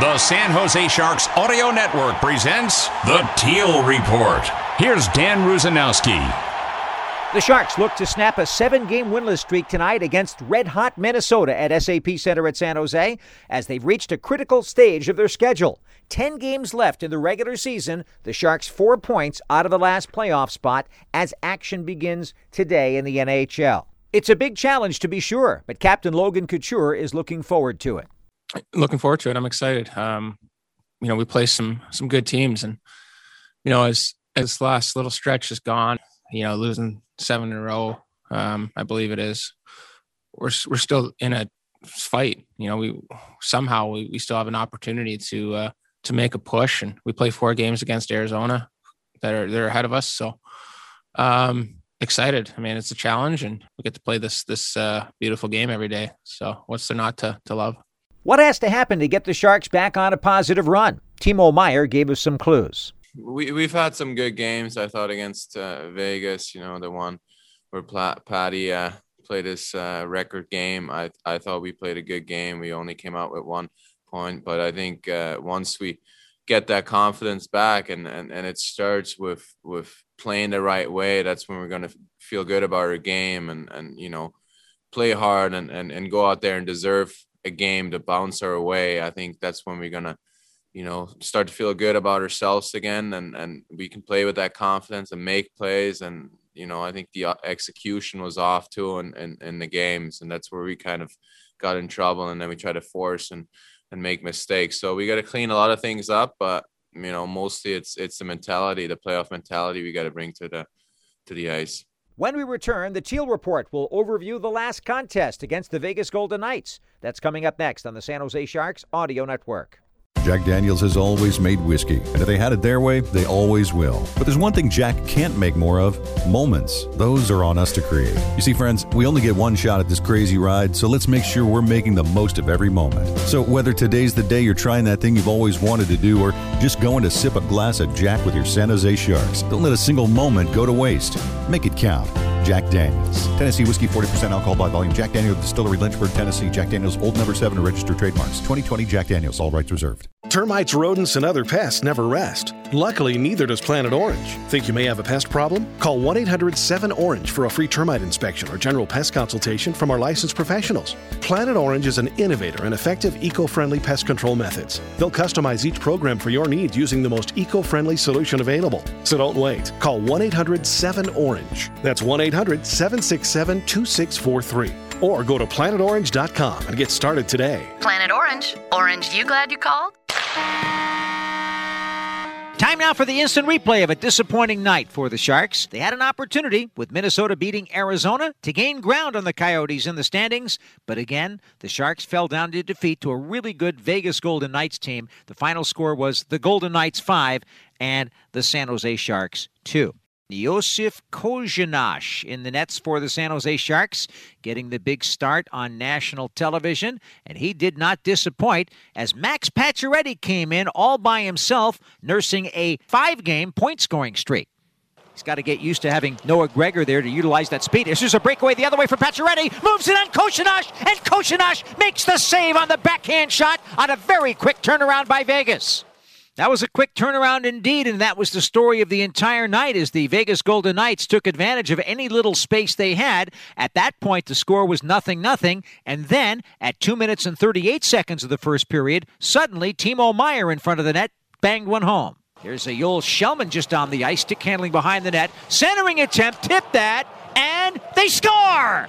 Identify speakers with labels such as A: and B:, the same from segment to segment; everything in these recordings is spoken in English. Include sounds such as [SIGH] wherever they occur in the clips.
A: The San Jose Sharks Audio Network presents the Teal Report. Here's Dan Rusanowsky.
B: The Sharks look to snap a seven game winless streak tonight against red hot Minnesota at SAP Center at San Jose as they've reached a critical stage of their schedule. Ten games left in the regular season. The Sharks four points out of the last playoff spot as action begins today in the NHL. It's a big challenge to be sure, but Captain Logan Couture is looking forward to it
C: looking forward to it. I'm excited. Um, you know, we play some some good teams, and you know, as as last little stretch is gone, you know, losing seven in a row, um, I believe it is. We're we're still in a fight. You know, we somehow we, we still have an opportunity to uh, to make a push, and we play four games against Arizona that are they're ahead of us. So, um, excited. I mean, it's a challenge, and we get to play this this uh, beautiful game every day. So, what's there not to to love?
B: What has to happen to get the Sharks back on a positive run? Timo Meier gave us some clues.
D: We, we've had some good games, I thought, against uh, Vegas, you know, the one where Patty uh, played his uh, record game. I, I thought we played a good game. We only came out with one point, but I think uh, once we get that confidence back and, and, and it starts with, with playing the right way, that's when we're going to feel good about our game and, and you know, play hard and, and, and go out there and deserve a game to bounce our way, I think that's when we're gonna, you know, start to feel good about ourselves again, and and we can play with that confidence and make plays. And you know, I think the uh, execution was off too in, in, in the games, and that's where we kind of got in trouble, and then we try to force and and make mistakes. So we got to clean a lot of things up, but you know, mostly it's it's the mentality, the playoff mentality we got to bring to the to the ice.
B: When we return, the Teal Report will overview the last contest against the Vegas Golden Knights. That's coming up next on the San Jose Sharks Audio Network.
E: Jack Daniels has always made whiskey, and if they had it their way, they always will. But there's one thing Jack can't make more of moments. Those are on us to create. You see, friends, we only get one shot at this crazy ride, so let's make sure we're making the most of every moment. So, whether today's the day you're trying that thing you've always wanted to do, or just going to sip a glass of Jack with your San Jose Sharks, don't let a single moment go to waste. Make it count. Jack Daniels. Tennessee whiskey, 40% alcohol by volume. Jack Daniels Distillery, Lynchburg, Tennessee. Jack Daniels Old Number 7 registered trademarks. 2020 Jack Daniels, all rights reserved.
F: Termites, rodents, and other pests never rest. Luckily, neither does Planet Orange. Think you may have a pest problem? Call 1 800 7 Orange for a free termite inspection or general pest consultation from our licensed professionals. Planet Orange is an innovator in effective eco friendly pest control methods. They'll customize each program for your needs using the most eco friendly solution available. So don't wait. Call 1 800 7 Orange. That's 1 800 767 2643. Or go to planetorange.com and get started today.
G: Planet Orange. Orange, you glad you called?
B: Time now for the instant replay of a disappointing night for the Sharks. They had an opportunity with Minnesota beating Arizona to gain ground on the Coyotes in the standings, but again, the Sharks fell down to defeat to a really good Vegas Golden Knights team. The final score was the Golden Knights 5 and the San Jose Sharks 2. Josef Korenar in the nets for the San Jose Sharks, getting the big start on national television, and he did not disappoint as Max Pacioretty came in all by himself, nursing a five-game point-scoring streak. He's got to get used to having Noah Gregor there to utilize that speed. This is a breakaway the other way for Pacioretty. Moves it on Korenar, and Korenar makes the save on the backhand shot on a very quick turnaround by Vegas. That was a quick turnaround indeed, and that was the story of the entire night as the Vegas Golden Knights took advantage of any little space they had. At that point, the score was nothing nothing, and then at 2 minutes and 38 seconds of the first period, suddenly Timo Meier in front of the net banged one home. Here's a Joel Kellman just on the ice, stick handling behind the net, centering attempt, tip that, and they score!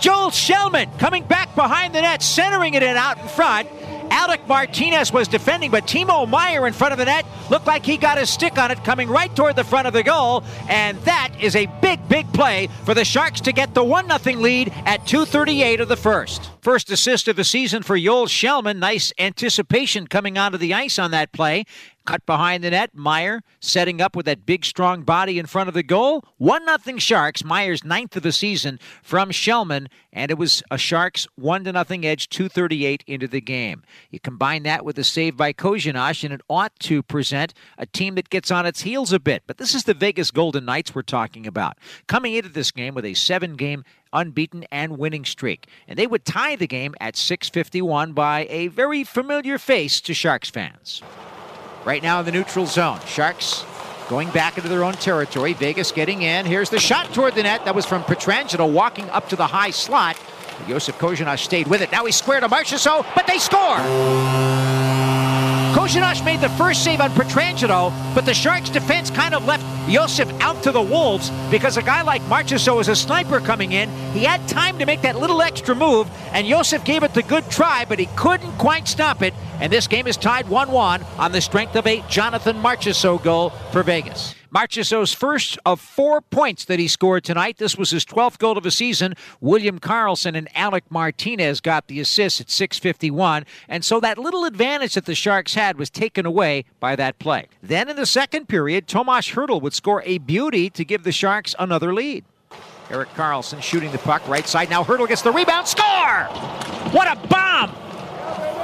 B: Joel Kellman coming back behind the net, centering it in out in front Alec Martinez was defending, but Timo Meier in front of the net looked like he got his stick on it coming right toward the front of the goal. And that is a big, big play for the Sharks to get the 1 0 lead at 2.38 of the first. First assist of the season for Joel Kellman. Nice anticipation coming onto the ice on that play. Cut behind the net. Meier setting up with that big, strong body in front of the goal. 1 0 Sharks. Meier's ninth of the season from Kellman. And it was a Sharks 1 0 edge, 238 into the game. You combine that with a save by Korenar, and it ought to present a team that gets on its heels a bit. But this is the Vegas Golden Knights we're talking about. Coming into this game with a seven game unbeaten and winning streak. And they would tie the game at 651 by a very familiar face to Sharks fans right now in the neutral zone. Sharks going back into their own territory. Vegas getting in. Here's the shot toward the net. That was from Pietrangelo walking up to the high slot. Josef Korenar stayed with it. Now he's squared to Marchessault, but they score! Korenar made the first save on Pietrangelo, but the Sharks defense kind of left Josef out to the Wolves because a guy like Marchessault was a sniper coming in. He had time to make that little extra move, and Josef gave it the good try, but he couldn't quite stop it. And this game is tied 1 1 on the strength of a Jonathan Marchessault goal for Vegas. Marchessault's first of four points that he scored tonight. This was his 12th goal of the season. William Karlsson and Alec Martinez got the assist at 651. And so that little advantage that the Sharks had was taken away by that play. Then in the second period, Tomas Hertl would score a beauty to give the Sharks another lead. Erik Karlsson shooting the puck right side. Now Hertl gets the rebound. Score! What a bomb!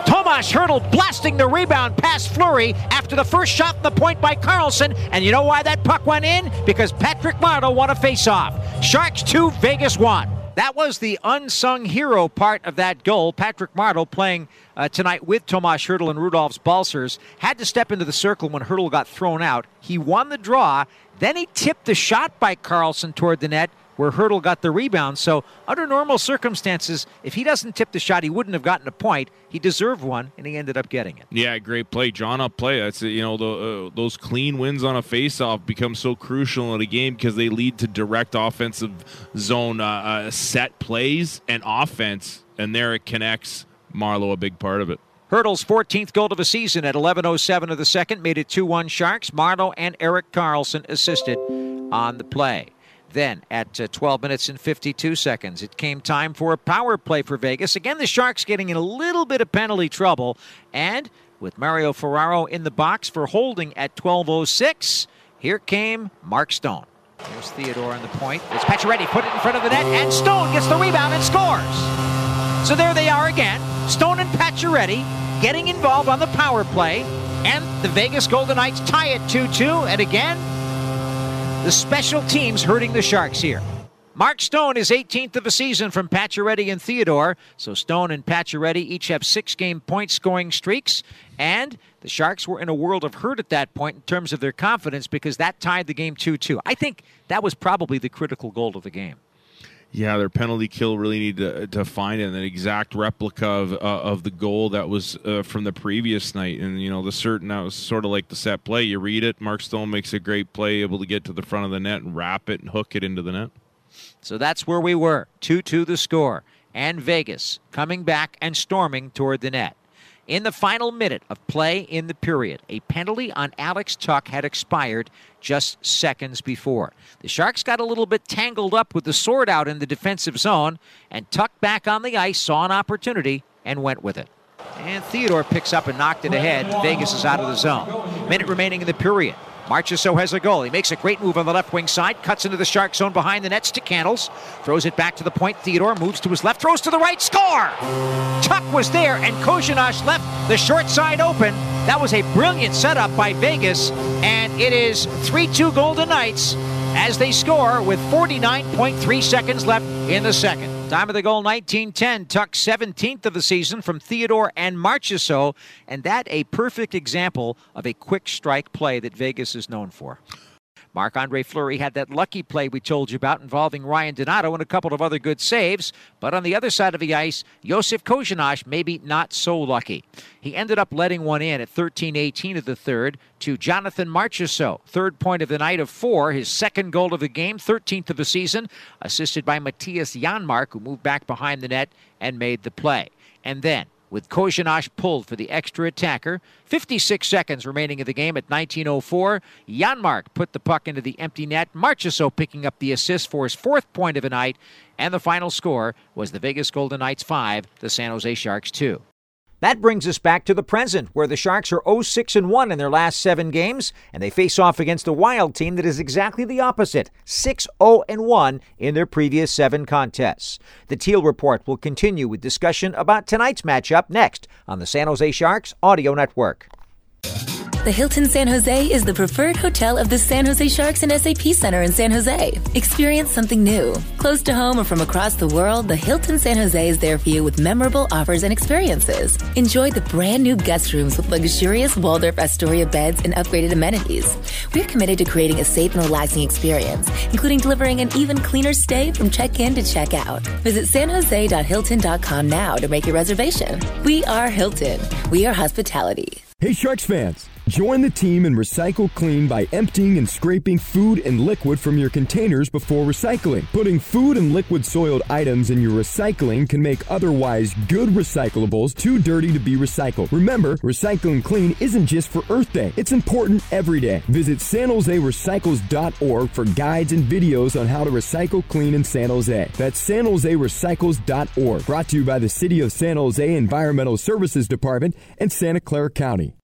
B: Tomas Hertl blasting the rebound past Fleury after the first shot in the point by Karlsson. And you know why that puck went in? Because Patrick Marleau won a faceoff. Sharks 2, Vegas 1. That was the unsung hero part of that goal. Patrick Marleau playing uh, tonight with Tomas Hertl and Rudolfs Balcers had to step into the circle when Hertl got thrown out. He won the draw. Then he tipped the shot by Karlsson toward the net where Hertl got the rebound. So, under normal circumstances, if he doesn't tip the shot, he wouldn't have gotten a point. He deserved one, and he ended up getting it.
H: Yeah, great play, John. Up play. That's you know the, uh, those clean wins on a faceoff become so crucial in a game because they lead to direct offensive zone uh, uh, set plays and offense, and there it connects. Marleau a big part of it.
B: Hertl's 14th goal of the season at 11:07 of the second made it 2-1 Sharks. Marleau and Erik Karlsson assisted on the play. Then at uh, 12 minutes and 52 seconds, it came time for a power play for Vegas. Again, the Sharks getting in a little bit of penalty trouble. And with Mario Ferraro in the box for holding at 12.06, here came Mark Stone. There's Theodore on the point. It's Pacioretty put it in front of the net, and Stone gets the rebound and scores. So there they are again. Stone and Pacioretty getting involved on the power play, and the Vegas Golden Knights tie it 2 2. And again, the special teams hurting the Sharks here. Mark Stone is 18th of the season from Pacioretty and Theodore. So Stone and Pacioretty each have six game point scoring streaks. And the Sharks were in a world of hurt at that point in terms of their confidence because that tied the game 2 2. I think that was probably the critical goal of the game.
H: Yeah, their penalty kill really need to, to find an exact replica of uh, of the goal that was uh, from the previous night, and you know the certain that was sort of like the set play. You read it, Mark Stone makes a great play, able to get to the front of the net and wrap it and hook it into the net.
B: So that's where we were, two two the score, and Vegas coming back and storming toward the net. In the final minute of play in the period, a penalty on Alex Tuch had expired just seconds before. The Sharks got a little bit tangled up with the sword out in the defensive zone, and Tuch back on the ice saw an opportunity and went with it. And Theodore picks up and knocked it ahead. Vegas is out of the zone. Minute remaining in the period. Marchessault has a goal. He makes a great move on the left wing side, cuts into the Shark zone behind the nets to Candles, throws it back to the point. Theodore moves to his left, throws to the right, score! Tuch was there, and Korenar left the short side open. That was a brilliant setup by Vegas, and it is 3 2 Golden Knights as they score with 49.3 seconds left in the second. Time of the goal 1910. Tuch 17th of the season from Theodore and Marchessault, and that a perfect example of a quick strike play that Vegas is known for. Marc Andre Fleury had that lucky play we told you about involving Ryan Donato and a couple of other good saves. But on the other side of the ice, Josef Korenar maybe not so lucky. He ended up letting one in at 13 18 of the third to Jonathan Marchessault. Third point of the night of four, his second goal of the game, 13th of the season, assisted by Mattias Janmark, who moved back behind the net and made the play. And then with Korenar pulled for the extra attacker. 56 seconds remaining of the game at 19.04. Janmark put the puck into the empty net. Marchessault picking up the assist for his fourth point of the night. And the final score was the Vegas Golden Knights 5, the San Jose Sharks 2. That brings us back to the present, where the Sharks are 0 6 1 in their last seven games, and they face off against a Wild team that is exactly the opposite 6 0 1 in their previous seven contests. The Teal Report will continue with discussion about tonight's matchup next on the San Jose Sharks Audio Network.
I: The Hilton San Jose is the preferred hotel of the San Jose Sharks and SAP Center in San Jose. Experience something new. Close to home or from across the world, the Hilton San Jose is there for you with memorable offers and experiences. Enjoy the brand new guest rooms with luxurious Waldorf Astoria beds and upgraded amenities. We're committed to creating a safe and relaxing experience, including delivering an even cleaner stay from check in to check out. Visit sanjose.hilton.com now to make your reservation. We are Hilton. We are hospitality.
J: Hey, Sharks fans! Join the team and recycle clean by emptying and scraping food and liquid from your containers before recycling. Putting food and liquid soiled items in your recycling can make otherwise good recyclables too dirty to be recycled. Remember, recycling clean isn't just for Earth Day, it's important every day. Visit sanjoserecycles.org for guides and videos on how to recycle clean in San Jose. That's sanjoserecycles.org. Brought to you by the City of San Jose Environmental Services Department and Santa Clara County.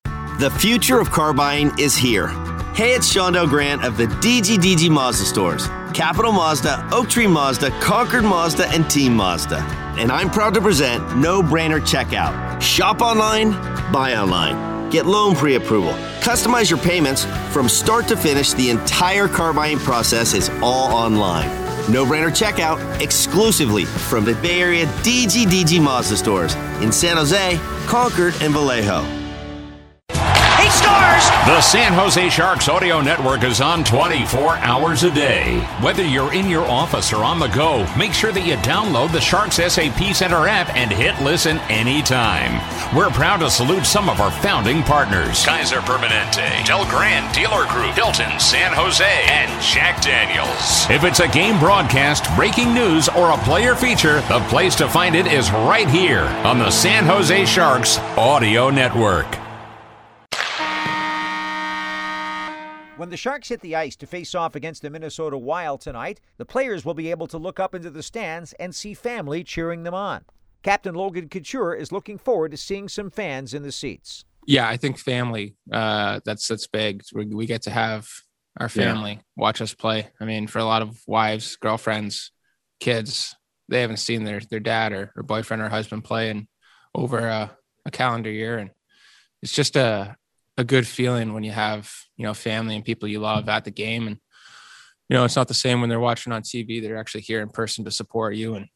K: The future of car buying is here. Hey, it's Shondell Grant of the DGDG Mazda stores. Capital Mazda, Oak Tree Mazda, Concord Mazda, and Team Mazda. And I'm proud to present No Brainer Checkout. Shop online, buy online. Get loan pre approval. Customize your payments. From start to finish, the entire car buying process is all online. No brainer checkout exclusively from the Bay Area DGDG Mazda stores in San Jose, Concord, and Vallejo.
A: The San Jose Sharks Audio Network is on 24 hours a day. Whether you're in your office or on the go, make sure that you download the Sharks SAP Center app and hit listen anytime. We're proud to salute some of our founding partners Kaiser Permanente, Del Grande Dealer Group, Hilton San Jose, and Jack Daniels. If it's a game broadcast, breaking news, or a player feature, the place to find it is right here on the San Jose Sharks Audio Network.
B: When the Sharks hit the ice to face off against the Minnesota Wild tonight, the players will be able to look up into the stands and see family cheering them on. Captain Logan Couture is looking forward to seeing some fans in the seats.
C: Yeah, I think family. Uh, that's that's big. We, we get to have our family yeah. watch us play. I mean, for a lot of wives, girlfriends, kids, they haven't seen their their dad or, or boyfriend or husband play in over a, a calendar year, and it's just a a good feeling when you have you know family and people you love at the game. And you know it's not the same when they're watching on tv they're actually here in person to support you. And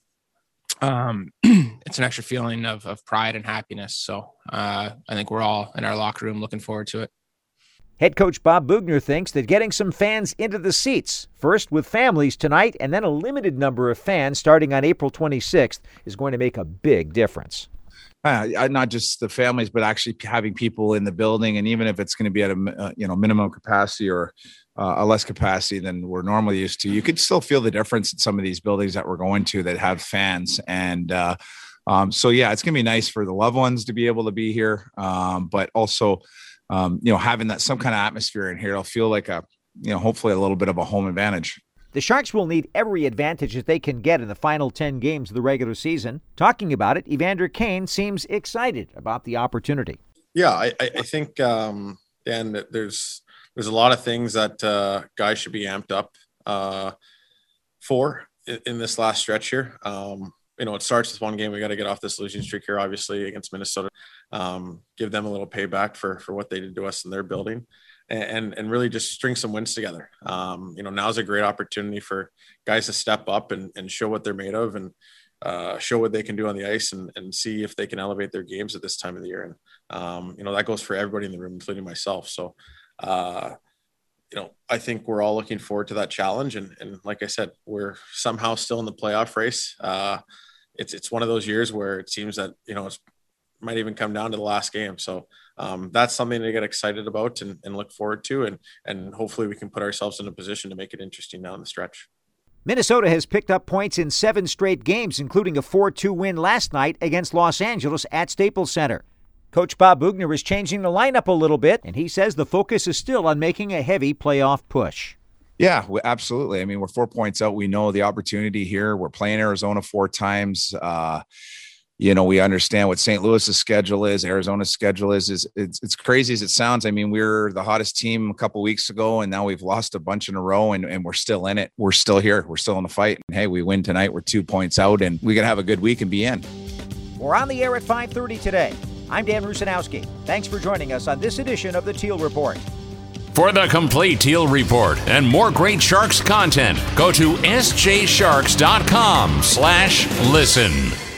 C: um [CLEARS THROAT] it's an extra feeling of, of pride and happiness. So uh i think we're all in our locker room looking forward to it.
B: Head coach Bob Boughner thinks that getting some fans into the seats, first with families tonight and then a limited number of fans starting on April 26th, is going to make a big difference
L: uh, not just the families, but actually having people in the building. And even if it's going to be at a uh, you know minimum capacity or uh, a less capacity than we're normally used to, you could still feel the difference in some of these buildings that we're going to that have fans. And uh, um, so yeah, it's going to be nice for the loved ones to be able to be here, um, but also um, you know having that some kind of atmosphere in here. It'll feel like a you know hopefully a little bit of a home advantage.
B: The Sharks will need every advantage that they can get in the final 10 games of the regular season. Talking about it, Evander Kane seems excited about the opportunity.
M: Yeah, I, I think, um, Dan, that there's there's a lot of things that uh, guys should be amped up uh, for in, in, this last stretch here. Um, you know, it starts with one game. We got to get off this losing streak here, obviously, against Minnesota. Um, give them a little payback for for what they did to us in their building and and really just string some wins together. Um, you know, now's a great opportunity for guys to step up and, and show what they're made of and uh, show what they can do on the ice and, and see if they can elevate their games at this time of the year. And um, you know, that goes for everybody in the room, including myself. So, uh, you know, I think we're all looking forward to that challenge. And, and like I said, we're somehow still in the playoff race. Uh, it's it's one of those years where it seems that you know it might even come down to the last game. So um, that's something to get excited about and, and look forward to. And, and hopefully we can put ourselves in a position to make it interesting down the stretch.
B: Minnesota has picked up points in seven straight games, including a 4 2 win last night against Los Angeles at Staples Center. Coach Bob Boughner is changing the lineup a little bit, and he says the focus is still on making a heavy playoff push.
L: Yeah, absolutely. I mean, we're four points out. We know the opportunity here. We're playing Arizona four times. Uh, you know, we understand what St. Louis's schedule is, Arizona's schedule is. Is it's, it's crazy as it sounds. I mean, we are the hottest team a couple weeks ago, and now we've lost a bunch in a row, and, and we're still in it. We're still here. We're still in the fight. And hey, we win tonight. We're two points out, and we can have a good week and be in.
B: We're on the air at 5:30 today. I'm Dan Rusanowsky. Thanks for joining us on this edition of the Teal Report.
A: For the complete Teal Report and more great Sharks content, go to sjsharks.com slash listen.